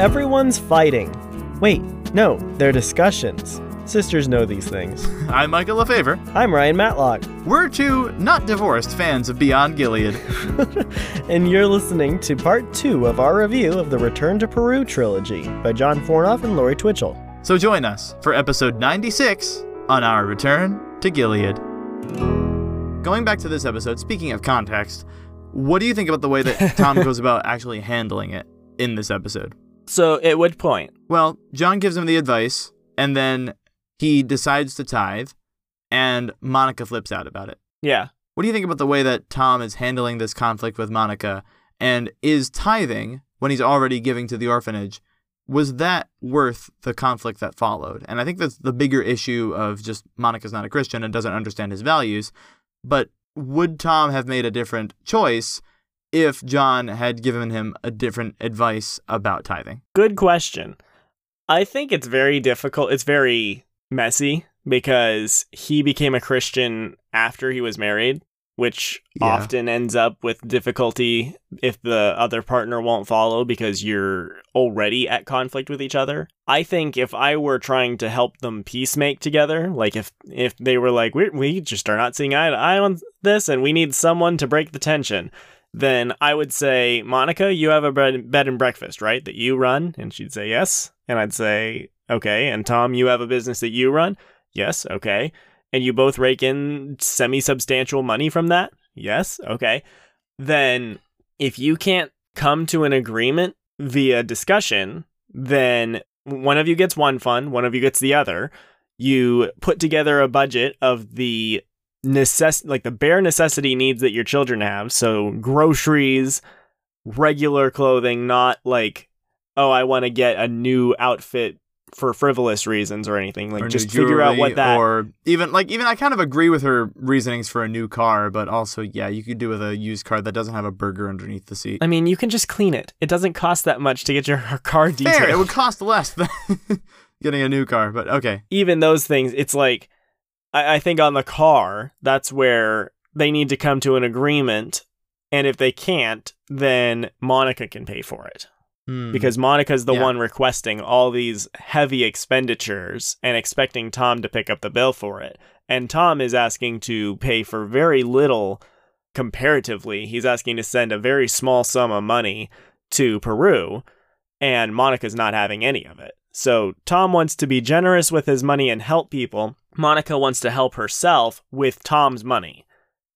Everyone's fighting. Wait, no, they're discussions. Sisters know these things. I'm Michael LaFaver. I'm Ryan Matlock, We're two not divorced fans of Beyond Gilead. and you're listening to part two of our review of the Return to Peru trilogy by John Fornoff and Lori Twitchell. So join us for episode 96 on our return to Gilead. Going back to this episode, speaking of context, what do you think about the way that Tom goes about actually handling it in this episode? So, at what point? Well, John gives him the advice, and then he decides to tithe, and Monica flips out about it. Yeah. What do you think about the way that Tom is handling this conflict with Monica? And is tithing, when he's already giving to the orphanage, was that worth the conflict that followed? And I think that's the bigger issue of just Monica's not a Christian and doesn't understand his values. But would Tom have made a different choice if John had given him a different advice about tithing? Good question. I think it's very difficult. It's very messy because he became a Christian after he was married, which Yeah. often ends up with difficulty if the other partner won't follow because you're already at conflict with each other. I think if I were trying to help them peacemake together, like if if they were like we we just are not seeing eye to eye on this and we need someone to break the tension, then I would say, Monica, you have a bed, and breakfast, right? That you run? And she'd say, yes. And I'd say, okay. And Tom, you have a business that you run? Yes. Okay. And you both rake in semi substantial money from that? Yes. Okay. Then if you can't come to an agreement via discussion, then one of you gets one fund, one of you gets the other. You put together a budget of the necess like the bare necessity needs that your children have. So groceries, regular clothing, not like, oh, I want to get a new outfit for frivolous reasons or anything. Like Or just figure out what that or even like even I kind of agree with her reasonings for a new car, but also yeah, you could do with a used car that doesn't have a burger underneath the seat. I mean, you can just clean it. It doesn't cost that much to get your car detailed. Fair, it would cost less than getting a new car, but okay. even those things, it's like I, I think on the car, that's where they need to come to an agreement. And if they can't, then Monica can pay for it. Hmm. Because Monica's the Yeah. one requesting all these heavy expenditures and expecting Tom to pick up the bill for it. And Tom is asking to pay for very little comparatively. He's asking to send a very small sum of money to Peru, and Monica's not having any of it. So Tom wants to be generous with his money and help people. Monica wants to help herself with Tom's money.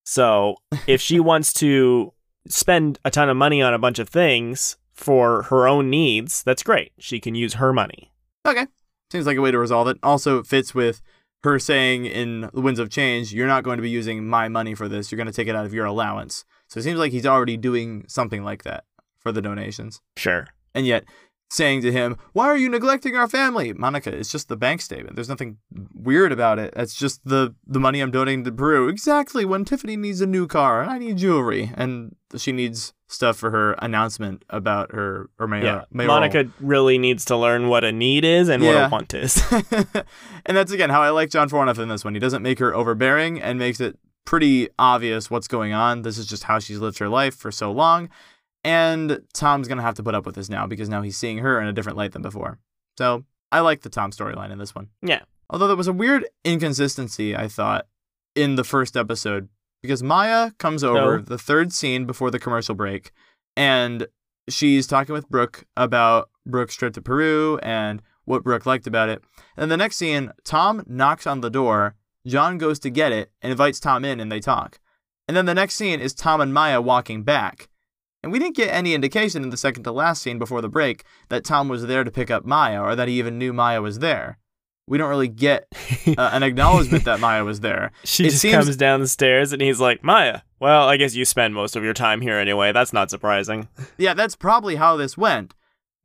So if she wants to spend a ton of money on a bunch of things for her own needs, that's great. She can use her money. Okay. Seems like a way to resolve it. Also, it fits with her saying in The Winds of Change, you're not going to be using my money for this. You're going to take it out of your allowance. So it seems like he's already doing something like that for the donations. Sure. And yet, saying to him, Why are you neglecting our family? Monica, it's just the bank statement. There's nothing weird about it. It's just the, the money I'm donating to Peru. Exactly when Tiffany needs a new car and I need jewelry. And she needs stuff for her announcement about her or mayor, Yeah. mayoral- Monica really needs to learn what a need is and what a want is. and that's again how I like John Fornoff in this one. He doesn't make her overbearing and makes it pretty obvious what's going on. This is just how she's lived her life for so long. And Tom's gonna have to put up with this now because now he's seeing her in a different light than before. So I like the Tom storyline in this one. yeah. Although there was a weird inconsistency, I thought, in the first episode. Because Maya comes over No. the third scene before the commercial break, and she's talking with Brooke about Brooke's trip to Peru and what Brooke liked about it. And the next scene, Tom knocks on the door, John goes to get it and invites Tom in, and they talk. And then the next scene is Tom and Maya walking back. And we didn't get any indication in the second to last scene before the break that Tom was there to pick up Maya or that he even knew Maya was there. We don't really get uh, an acknowledgement that Maya was there. She It just seems- comes down the stairs and he's like, Maya, well, I guess you spend most of your time here anyway. That's not surprising. Yeah, that's probably how this went.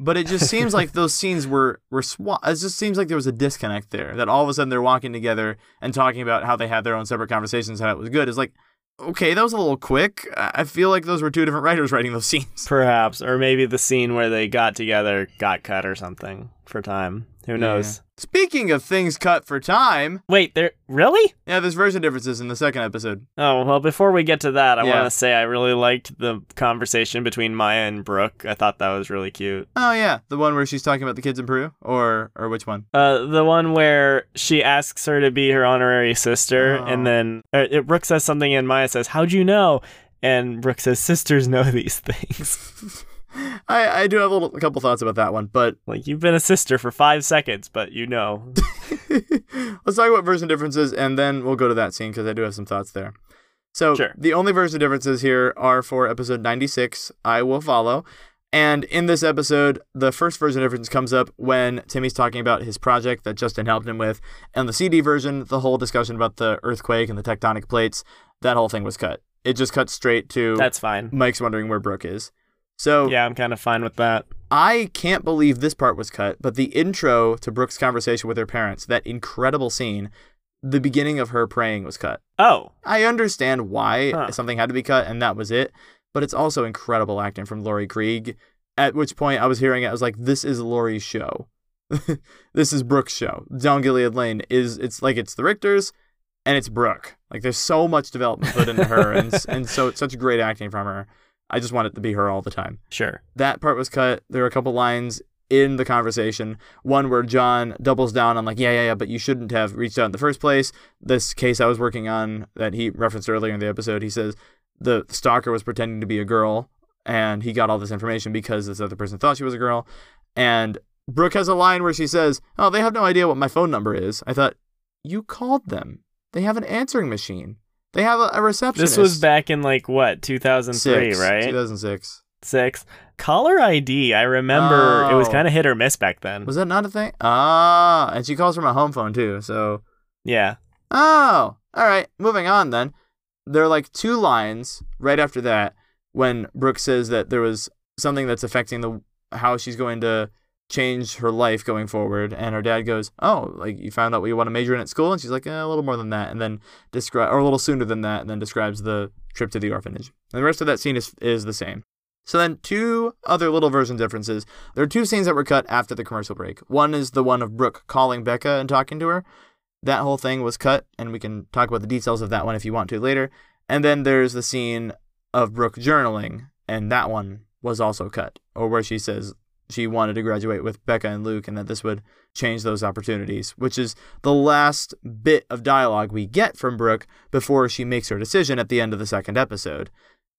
But it just seems like those scenes were were swa- It just seems like there was a disconnect there. That all of a sudden they're walking together and talking about how they had their own separate conversations, how it was good. It's like, okay, that was a little quick. I feel like those were two different writers writing those scenes. Perhaps. Or maybe the scene where they got together got cut or something. For time. Who knows? Speaking of things cut for time, Wait, there really? yeah, there's version differences in the second episode. Oh, well, before we get to that, I Yeah. want to say I really liked the conversation between Maya and Brooke. I thought that was really cute. Oh yeah, the one where she's talking about the kids in Peru, or or which one? Uh, the one where she asks her to be her honorary sister, Oh. and then uh, Brooke says something, and Maya says, "How'd you know?" And Brooke says, "Sisters know these things." I I do have a, little, a couple thoughts about that one, but like you've been a sister for five seconds, but you know. let's talk about version differences, and then we'll go to that scene because I do have some thoughts there. So Sure. the only version differences here are for episode 96, I Will Follow. And in this episode, the first version difference comes up when Timmy's talking about his project that Justin helped him with. And the CD version, the whole discussion about the earthquake and the tectonic plates, that whole thing was cut. It just cuts straight to That's fine. Mike's wondering where Brooke is. So Yeah, I'm kind of fine with that. I can't believe this part was cut, but the intro to Brooke's conversation with her parents, that incredible scene, the beginning of her praying was cut. Oh, I understand why Huh. something had to be cut, and that was it. But it's also incredible acting from Laurie Krieg. At which point I was hearing it, I was like, "This is Laurie's show. this is Brooke's show. Down Gilead Lane is it's like it's the Richters, and it's Brooke. Like there's so much development put into her, and and so such great acting from her. I just want it to be her all the time sure. that part was cut. There were a couple lines in the conversation. One where John doubles down on like, yeah, yeah, yeah, but you shouldn't have reached out in the first place. This case I was working on that he referenced earlier in the episode, he says the stalker was pretending to be a girl and he got all this information because this other person thought she was a girl. And Brooke has a line where she says, "Oh, they have no idea what my phone number is." I thought, "You called them. They have an answering machine. They have a, a receptionist." This was back in like what 2003, Six, right? 2006. Six. Caller ID. I remember it was Oh. kind of hit or miss back then. Was that not a thing? Ah, and she calls from a home phone too. So, yeah. oh, all right. Moving on then. There are like two lines right after that when Brooke says that there was something that's affecting the how she's going to change her life going forward, and her dad goes, "Oh, like you found out what you want to major in at school," and she's like, eh, "A little more than that," and then describe or a little sooner than that, and then describes the trip to the orphanage. And the rest of that scene is is the same. So then, two other little version differences. There are two scenes that were cut after the commercial break. One is the one of Brooke calling Becca and talking to her. That whole thing was cut, and we can talk about the details of that one if you want to later. And then there's the scene of Brooke journaling, and that one was also cut, or where she says she wanted to graduate with Becca and Luke, and that this would change those opportunities, which is the last bit of dialogue we get from Brooke before she makes her decision at the end of the second episode.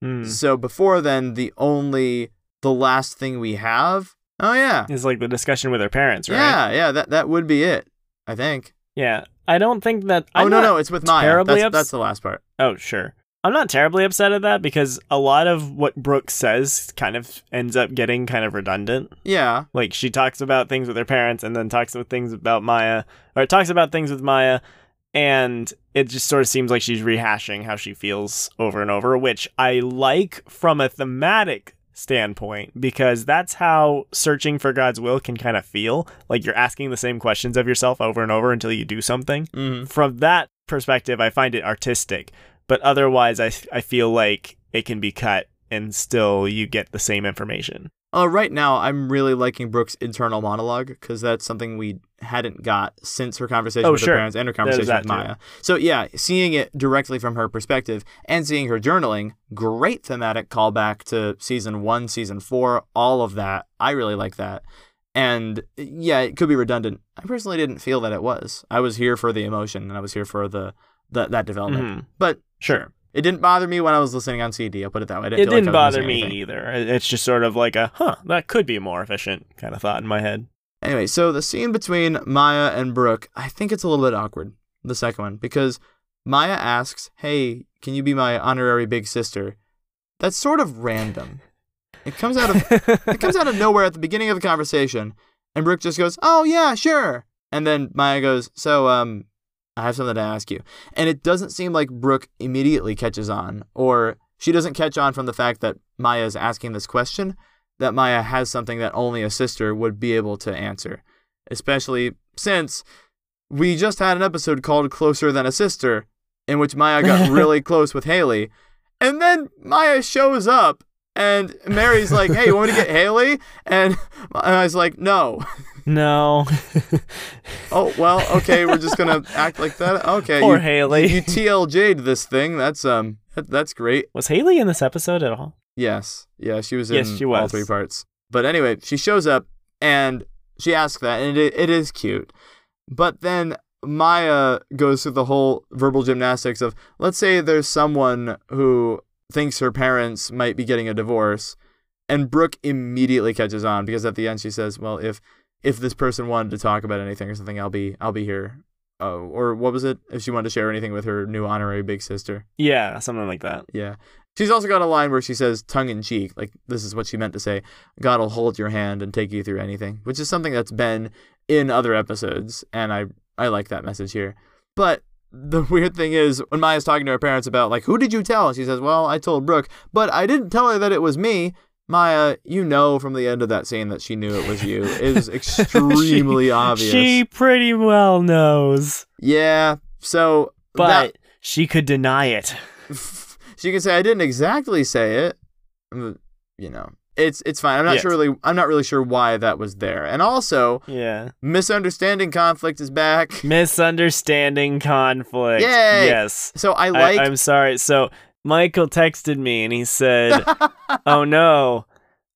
Hmm. So before then, the only the last thing we have. Oh yeah, is like the discussion with her parents, right? yeah, yeah. That that would be it. I think. Yeah. I don't think that. oh I'm no, not- no, it's with Maya. terribly That's, ups- that's the last part. Oh, sure. I'm not terribly upset at that because a lot of what Brooke says kind of ends up getting kind of redundant. Yeah, Like she talks about things with her parents and then talks about things about Maya, or talks about things with Maya, and it just sort of seems like she's rehashing how she feels over and over, which I like from a thematic standpoint because that's how searching for God's will can kind of feel. Like you're asking the same questions of yourself over and over until you do something hmm from that perspective, I find it artistic. But otherwise, I, I feel like it can be cut and still you get the same information. Uh, right now, I'm really liking Brooke's internal monologue because that's something we hadn't got since her conversation Oh, with sure. her parents and her conversation with too. Maya. So yeah, seeing it directly from her perspective and seeing her journaling, great thematic callback to season one, season four, all of that. I really like that. And yeah, it could be redundant. I personally didn't feel that it was. I was here for the emotion and I was here for the, the that development. Mhm. But Sure. it didn't bother me when I was listening on CD. I'll put it that way. I It like didn't was bother me anything. either. It's just sort of like a, huh, that could be more efficient kind of thought in my head. Anyway, so the scene between Maya and Brooke, I think it's a little bit awkward, the second one, because Maya asks, Hey, can you be my honorary big sister? That's sort of random. It comes out of it comes out of nowhere at the beginning of the conversation, and Brooke just goes, Oh yeah, sure. And then Maya goes, So, um, I have something to ask you. And it doesn't seem like Brooke immediately catches on, or she doesn't catch on from the fact that Maya is asking this question, that Maya has something that only a sister would be able to answer. Especially since we just had an episode called Closer Than a Sister, in which Maya got really close with Haley. And then Maya shows up And Mary's like, "Hey, you want me to get Haley?" And I was like, "No." No. Oh well, okay. We're just gonna act like that. Okay. Poor you, Haley. You TLJ'd this thing. That's um. That, that's great. Was Haley in this episode at all? Yes. Yeah, she was in Yes, she all three parts. But anyway, she shows up and she asks that, and it, it is cute. But then Maya goes through the whole verbal gymnastics of let's say there's someone who thinks her parents might be getting a divorce, and Brooke immediately catches on because at the end she says, "Well, if if this person wanted to talk about anything or something, I'll be I'll be here." Oh, or what was it? If she wanted to share anything with her new honorary big sister. Yeah, something like that. Yeah. She's also got a line where she says tongue in cheek, like this is what she meant to say, God will hold your hand and take you through anything, which is something that's been in other episodes, and I I like that message here. But the weird thing is when Maya's talking to her parents about like who did you tell? She says, Well, I told Brooke, but I didn't tell her that it was me. Maya, you know from the end of that scene that she knew it was you. It is extremely She- obvious. She pretty well knows, Yeah. So but that- she could deny it. she can say I didn't exactly say it. Mm, You know, it's it's fine. I'm not Yes. sure really. I'm not really sure why that was there. And also, Yeah. misunderstanding conflict is back. Misunderstanding conflict. Yay! Yes. So I I, like. I'm sorry. So Michael texted me and he said, "Oh no,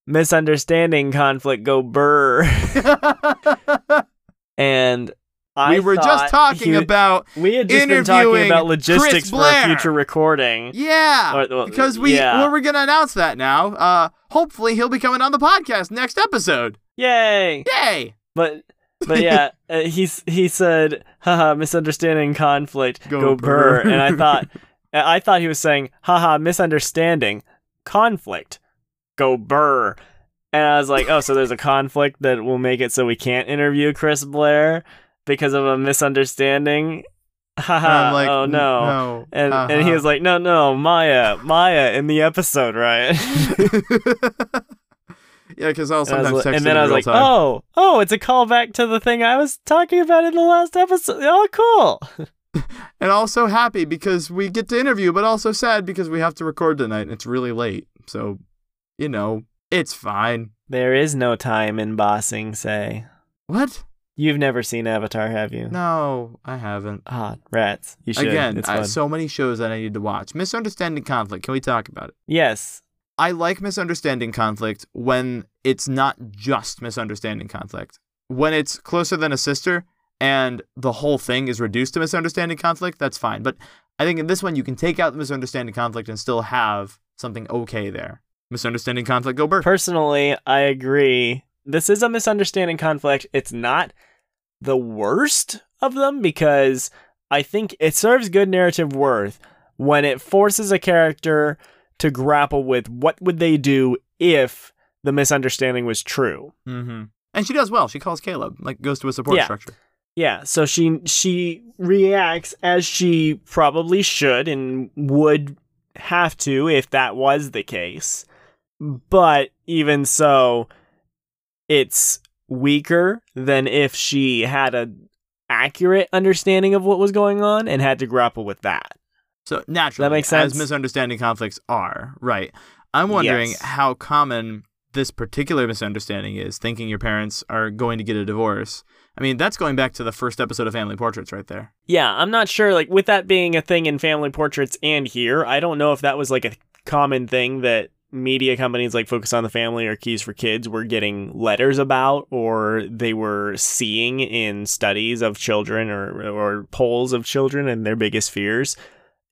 misunderstanding conflict. Go brr." and I we were just talking he- about we had just been talking interviewing about Chris logistics for a future recording. yeah. Or- well, because we yeah. well, we're gonna announce that now. Uh, hopefully he'll be coming on the podcast next episode. Yay! Yay! But but yeah, uh, he's he said, "Haha, misunderstanding conflict. Go Go, brr." brr." And I thought I thought he was saying, "Haha, misunderstanding conflict. Go brr." And I was like, "Oh, so there's a conflict that will make it so we can't interview Chris Blair because of a misunderstanding." Haha. I'm like, oh no. no. And and he uh-huh. was like, "No, no, Maya, Maya in the episode, right?" yeah, because I'll And, was sometimes text and then I was like, time. "Oh, oh, it's a callback to the thing I was talking about in the last episode. Oh, cool." and also happy because we get to interview, but also sad because we have to record tonight and it's really late. So, you know, it's fine. There is no time in Ba Sing Se. Say, What? You've never seen Avatar, have you? No, I haven't. Ah, rats. You should. Again, it's I, so many shows that I need to watch. Misunderstanding conflict. Can we talk about it? yes. I like misunderstanding conflict when it's not just misunderstanding conflict. When it's closer than a sister and the whole thing is reduced to misunderstanding conflict, that's fine. But I think in this one, you can take out the misunderstanding conflict and still have something okay there. Misunderstanding conflict, go Bert. Personally, I agree. This is a misunderstanding conflict. It's not the worst of them because I think it serves good narrative worth when it forces a character to grapple with what would they do if the misunderstanding was true. mm-hmm. And she does well. She calls Caleb, like goes to a support Yeah. structure. Yeah, so she she reacts as she probably should and would have to if that was the case. But even so, it's weaker than if she had a accurate understanding of what was going on and had to grapple with that. So naturally, that makes sense. as misunderstanding conflicts are, right. I'm wondering Yes. how common this particular misunderstanding is, thinking your parents are going to get a divorce. I mean, that's going back to the first episode of Family Portraits right there. Yeah, I'm not sure like with that being a thing in family portraits and here, I don't know if that was like a common thing that media companies like Focus on the Family or Keys for Kids were getting letters about or they were seeing in studies of children or or polls of children and their biggest fears.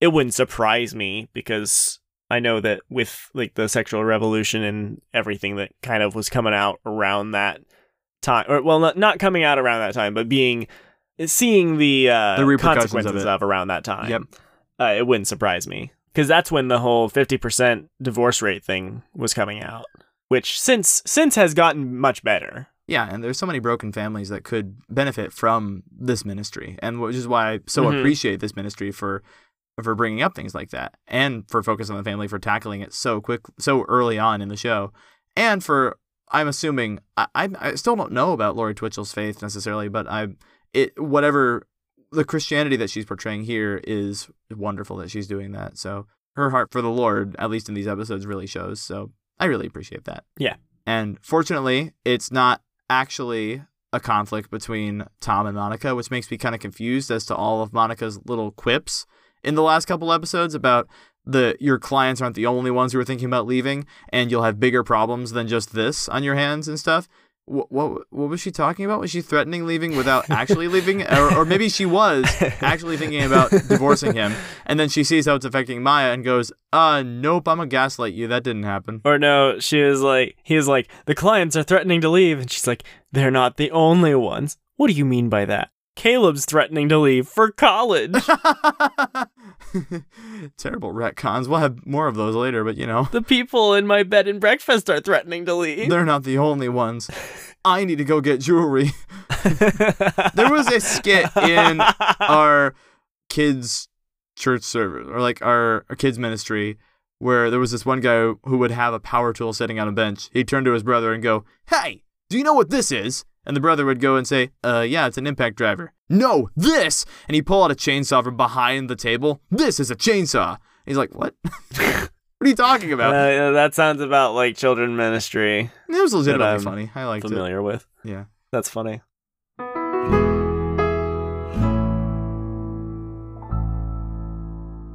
It wouldn't surprise me because I know that with like the sexual revolution and everything that kind of was coming out around that time or well not, not coming out around that time but being seeing the uh The of consequences it. of, around that time Yep. uh, it wouldn't surprise me because that's when the whole 50% divorce rate thing was coming out which since since has gotten much better Yeah, and there's so many broken families that could benefit from this ministry, and which is why I so Mhm. appreciate this ministry for for bringing up things like that, and for Focus on the Family for tackling it so quick, so early on in the show, and for I'm assuming I I, I still don't know about Lori Twitchell's faith necessarily, but I it whatever the Christianity that she's portraying here is wonderful that she's doing that. So her heart for the Lord, at least in these episodes, really shows. So I really appreciate that. Yeah. And fortunately, it's not actually a conflict between Tom and Monica, which makes me kind of confused as to all of Monica's little quips in the last couple episodes about the your clients aren't the only ones who are thinking about leaving and you'll have bigger problems than just this on your hands and stuff. What what, what was she talking about? Was she threatening leaving without actually leaving, or, or maybe she was actually thinking about divorcing him, and then she sees how it's affecting Maya and goes, "Uh, nope, I'm gonna gaslight you. That didn't happen." Or no, she was like, he was like, the clients are threatening to leave. And she's like, they're not the only ones. What do you mean by that? Caleb's threatening to leave for college. Terrible retcons. We'll have more of those later, but you know, the people in my bed and breakfast are threatening to leave. they're not the only ones. I need to go get jewelry. there was a skit in our kids' church service, or like our, our kids' ministry, where there was this one guy who would have a power tool sitting on a bench. He'd turn to his brother and go, Hey, do you know what this is? And the brother would go and say, Uh, yeah, it's an impact driver. No, this! And he'd pull out a chainsaw from behind the table. This is a chainsaw. He's like, What? what are you talking about? Uh, that sounds about like children ministry. it was legitimately I'm funny. I liked Familiar with. Yeah. That's funny.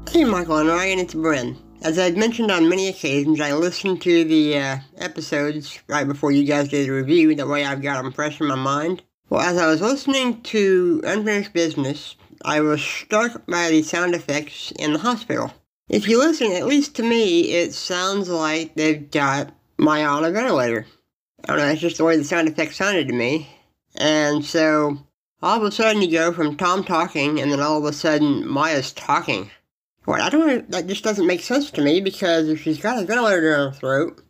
Hey, Michael and Ryan, it's Bren. As I've mentioned on many occasions, I listened to the uh, episodes right before you guys did the review, the way I've got them fresh in my mind. Well, as I was listening to Unfinished Business, I was struck by the sound effects in the hospital. If you listen, at least to me, it sounds like they've got Maya on a ventilator. I don't know, that's just the way the sound effects sounded to me. And so, all of a sudden you go from Tom talking, and then all of a sudden Maya's talking. Well, I don't that just doesn't make sense to me because if she's got a ventilator down her throat,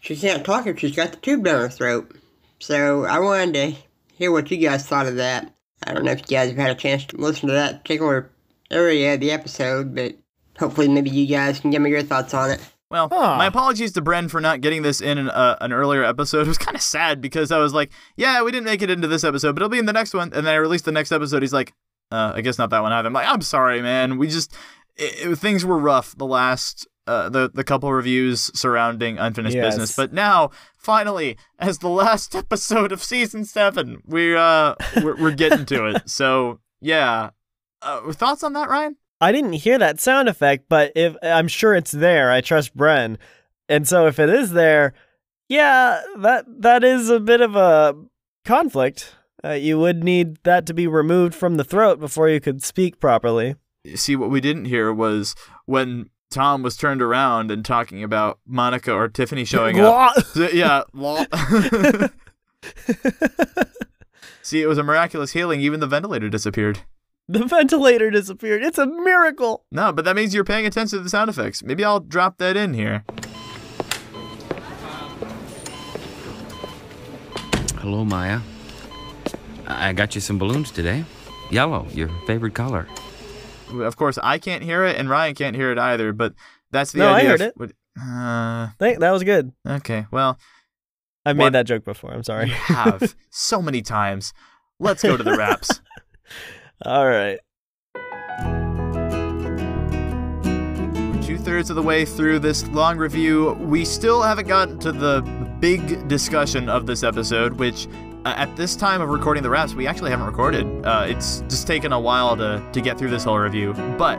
she can't talk if she's got the tube down her throat. So I wanted to hear what you guys thought of that. I don't know if you guys have had a chance to listen to that particular area of the episode, but hopefully maybe you guys can give me your thoughts on it. Well, Huh. my apologies to Bren for not getting this in an, uh, an earlier episode. It was kind of sad because I was like, yeah, we didn't make it into this episode, but it'll be in the next one. And then I released the next episode. He's like, uh, I guess not that one either. I'm like, I'm sorry, man. We just, it, it- things were rough the last, uh, the, the couple reviews surrounding Unfinished Yes. Business. But now, finally, as the last episode of season seven, we're, uh, we're, we're getting to it. So, yeah. Uh, thoughts on that, Ryan? I didn't hear that sound effect, but if I'm sure it's there, I trust Bren. And so if it is there, yeah, that that is a bit of a conflict. Uh, you would need that to be removed from the throat before you could speak properly. See what we didn't hear was when Tom was turned around and talking about Monica or Tiffany showing up. Yeah. see, it was a miraculous healing. Even the ventilator disappeared. the ventilator disappeared. It's a miracle. No, but that means you're paying attention to the sound effects. Maybe I'll drop that in here. Hello, Maya. I got you some balloons today. Yellow, your favorite color. Of course, I can't hear it, and Ryan can't hear it either. But that's the No, I heard of- it. Uh, Thank, that was good. okay. Well, I've What? made that joke before. I'm sorry. have so many times. Let's go to the wraps. All right. two thirds of the way through this long review, we still haven't gotten to the big discussion of this episode, which uh, at this time of recording the wraps, we actually haven't recorded. Uh, it's just taken a while to, to get through this whole review. But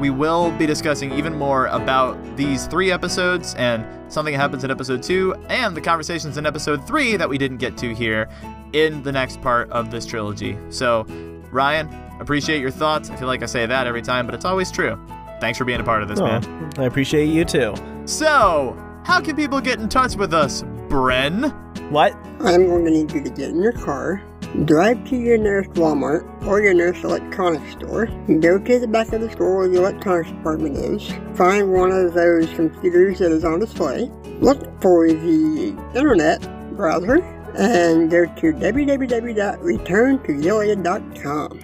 we will be discussing even more about these three episodes and something that happens in episode two and the conversations in episode three that we didn't get to here in the next part of this trilogy. So, Ryan, appreciate your thoughts. I feel like I say that every time, but it's always true. Thanks for being a part of this, man. I appreciate you too. So, how can people get in touch with us, Bren? What? I'm going to need you to get in your car, drive to your nearest Walmart or your nearest electronics store, go to the back of the store where the electronics department is, find one of those computers that is on display, look for the internet browser, and go to www.returntogilead.com.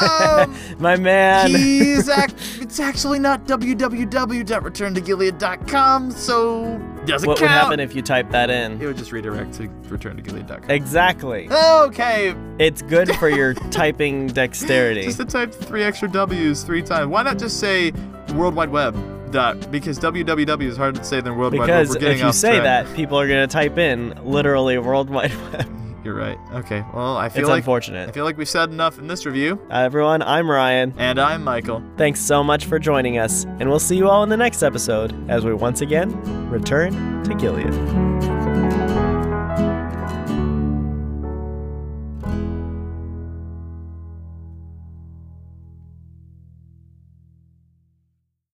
Um, My man. he's ac- it's actually not www.returntogilead.com, so doesn't what would happen if you type that in? it would just redirect to returntogilead.com. Exactly. Okay, It's good for your typing dexterity. just to type three extra W's three times. Why not just say World Wide Web? that because www is harder to say than World Wide Web. Because We're getting if you off say track. that, people are going to type in literally World Wide Web. You're right. Okay. Well, I feel It's like unfortunate. I feel like we've said enough in this review. Uh, everyone, I'm Ryan. And I'm Michael. Thanks so much for joining us, and we'll see you all in the next episode as we once again return to Gilead.